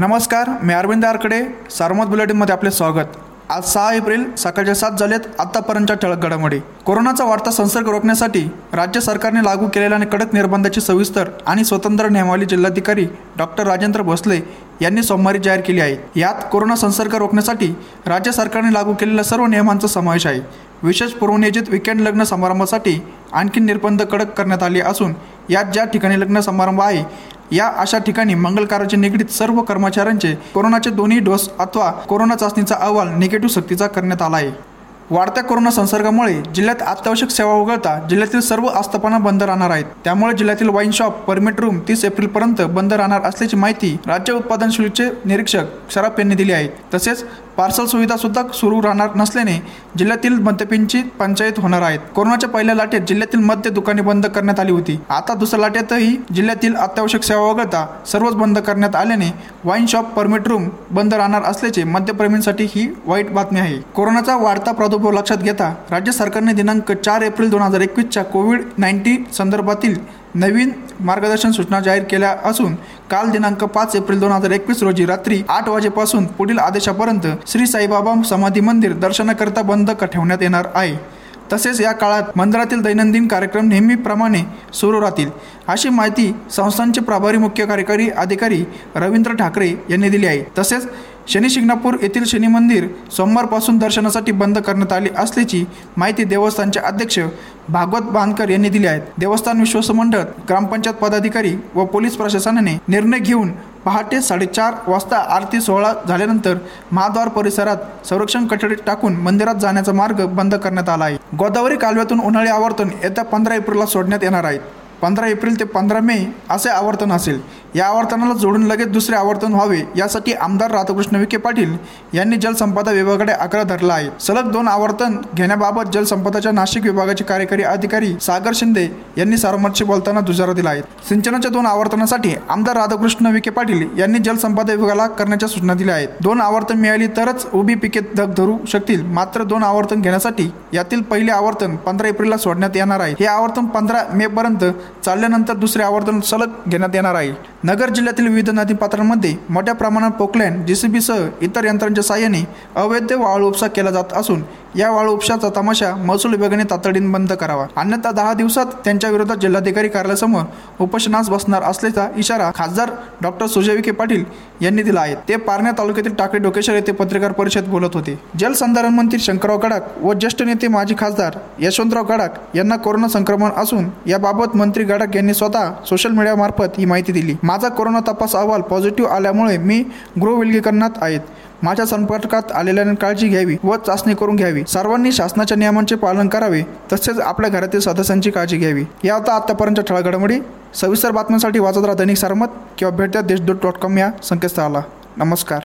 नमस्कार मी अरविंद आरकडे सारमत बुलेटिनमध्ये आपले स्वागत. आज सहा एप्रिल सकाळचे सात झालेत आत्तापर्यंतच्या ठळक घडामोडी. कोरोनाचा वाढता संसर्ग रोखण्यासाठी राज्य सरकारने लागू केलेल्या आणि कडक निर्बंधाची सविस्तर आणि स्वतंत्र नियमावली जिल्हाधिकारी डॉक्टर राजेंद्र भोसले यांनी सोमवारी जाहीर केली आहे. यात कोरोना संसर्ग रोखण्यासाठी राज्य सरकारने लागू केलेल्या सर्व नियमांचा समावेश आहे. विशेष पूर्वनियोजित विकेंड लग्न समारंभासाठी आणखी निर्बंध कडक करण्यात आले असून यात ज्या ठिकाणी लग्न समारंभ आहे या अशा ठिकाणी मंगलकाराचे निगडीत सर्व कर्मचाऱ्यांचे कोरोनाचे दोन्ही डोस अथवा कोरोना चाचणीचा अहवाल निगेटिव्ह सक्तीचा करण्यात आला आहे. वाढत्या कोरोना संसर्गामुळे जिल्ह्यात अत्यावश्यक सेवा वगळता जिल्ह्यातील सर्व आस्थापना बंद राहणार आहेत. त्यामुळे जिल्ह्यातील वाईन शॉप परमिट रूम तीस एप्रिलपर्यंत बंद राहणार असल्याची माहिती राज्य उत्पादन शुल्कचे निरीक्षक शराफ यांनी दिली आहे. तसेच पार्सल सुविधा सुद्धा सुरू राहणार नसल्याने जिल्ह्यातील मद्यपींची पंचायत होणार आहेत. कोरोनाच्या पहिल्या लाटेत जिल्ह्यातील मद्य दुकाने बंद करण्यात आली होती. आता दुसऱ्या लाटेतही जिल्ह्यातील अत्यावश्यक सेवा वगळता सर्वच बंद करण्यात आल्याने वाईन शॉप परमिट रूम बंद राहणार असल्याचे मद्यप्रेमींसाठी ही वाईट बातमी आहे. कोरोनाचा वाढता प्रादुर्भाव लक्षात घेता राज्य सरकारने दिनांक चार एप्रिल दोन हजार एकवीसच्या कोविड नाईन्टीन संदर्भातील नवीन मार्गदर्शन सूचना जाहीर केल्या असून काल दिनांक पाच एप्रिल दोन हजार एकवीस रोजी रात्री आठ वाजेपासून पुढील आदेशापर्यंत श्री साईबाबा समाधी मंदिर दर्शनाकरता बंद ठेवण्यात येणार आहे. तसेच या काळात मंदिरातील दैनंदिन कार्यक्रम नेहमीप्रमाणे सुरू राहतील अशी माहिती संस्थांचे प्रभारी मुख्य कार्यकारी अधिकारी रवींद्र ठाकरे यांनी दिली आहे. तसेच शनी शिंगणापूर येथील शनी मंदिर सोमवारपासून दर्शनासाठी बंद करण्यात आले असल्याची माहिती देवस्थानचे अध्यक्ष भागवत बांधकर यांनी दिले आहेत. देवस्थान विश्वस्त मंडळ ग्रामपंचायत पदाधिकारी व पोलीस प्रशासनाने निर्णय घेऊन पहाटे साडेचार वाजता आरती सोहळा झाल्यानंतर महाद्वार परिसरात संरक्षण कठडीत टाकून मंदिरात जाण्याचा मार्ग बंद करण्यात आला आहे. गोदावरी कालव्यातून उन्हाळी आवर्तन येत्या पंधरा एप्रिलला सोडण्यात येणार आहे. पंधरा एप्रिल ते पंधरा मे असे आवर्तन असेल. या आवर्तनाला जोडून लगेच दुसरे आवर्तन व्हावे यासाठी आमदार राधाकृष्ण विखे पाटील यांनी जलसंपदा विभागाकडे आग्रह धरला आहे. सलग दोन आवर्तन घेण्याबाबत जलसंपदाच्या नाशिक विभागाचे कार्यकारी अधिकारी सागर शिंदे यांनी सारोमतशी बोलताना दुजारा दिला आहे. सिंचनाच्या दोन आवर्तनासाठी आमदार राधाकृष्ण विखे पाटील यांनी जलसंपदा विभागाला करण्याच्या सूचना दिल्या आहेत. दोन आवर्तन मिळाली तरच उभी पिके धग धरू शकतील. मात्र दोन आवर्तन घेण्यासाठी यातील पहिले आवर्तन पंधरा एप्रिलला सोडण्यात येणार आहे. हे आवर्तन पंधरा मे पर्यंत चालल्यानंतर दुसरे आवर्तन सलग घेण्यात येणार आहे. नगर जिल्ह्यातील विविध नदीपात्रांमध्ये मोठ्या प्रमाणात पोकलँड जेसीबीसह इतर यंत्रांच्या साहाय्याने अवैध वाळू उपसा केला जात असून या वाळू उपशाचा तमाशा महसूल विभागाने तातडीने बंद करावा. अन्यथा दहा दिवसात त्यांच्या विरोधात जिल्हाधिकारी कार्यालयासमोर उपोषणास बसणार असल्याचा इशारा खासदार डॉक्टर सुजय विखे पाटील यांनी दिला आहे. ते पारण्या तालुक्यातील टाकळी डोकेश्वर येथे पत्रकार परिषद बोलत होते. जलसंधारण मंत्री शंकरराव गडाख व ज्येष्ठ नेते माजी खासदार यशवंतराव गडाख यांना कोरोना संक्रमण असून याबाबत मंत्री गडाख यांनी स्वतः सोशल मीडियामार्फत ही माहिती दिली. माझा कोरोना तपास अहवाल पॉझिटिव्ह आल्यामुळे मी गृहविलगीकरणात आहेत. माझ्या संपर्कात आलेल्यांनी काळजी घ्यावी व चाचणी करून घ्यावी. सर्वांनी शासनाच्या नियमांचे पालन करावे तसेच आपल्या घरातील सदस्यांची काळजी घ्यावी. या होता आतापर्यंतच्या ठळक घडामोडी. सविस्तर बातम्यांसाठी वाचत राहा दैनिक सरमत किंवा भेट द्या देशदूत डॉट कॉम या संकेतस्थळाला. नमस्कार.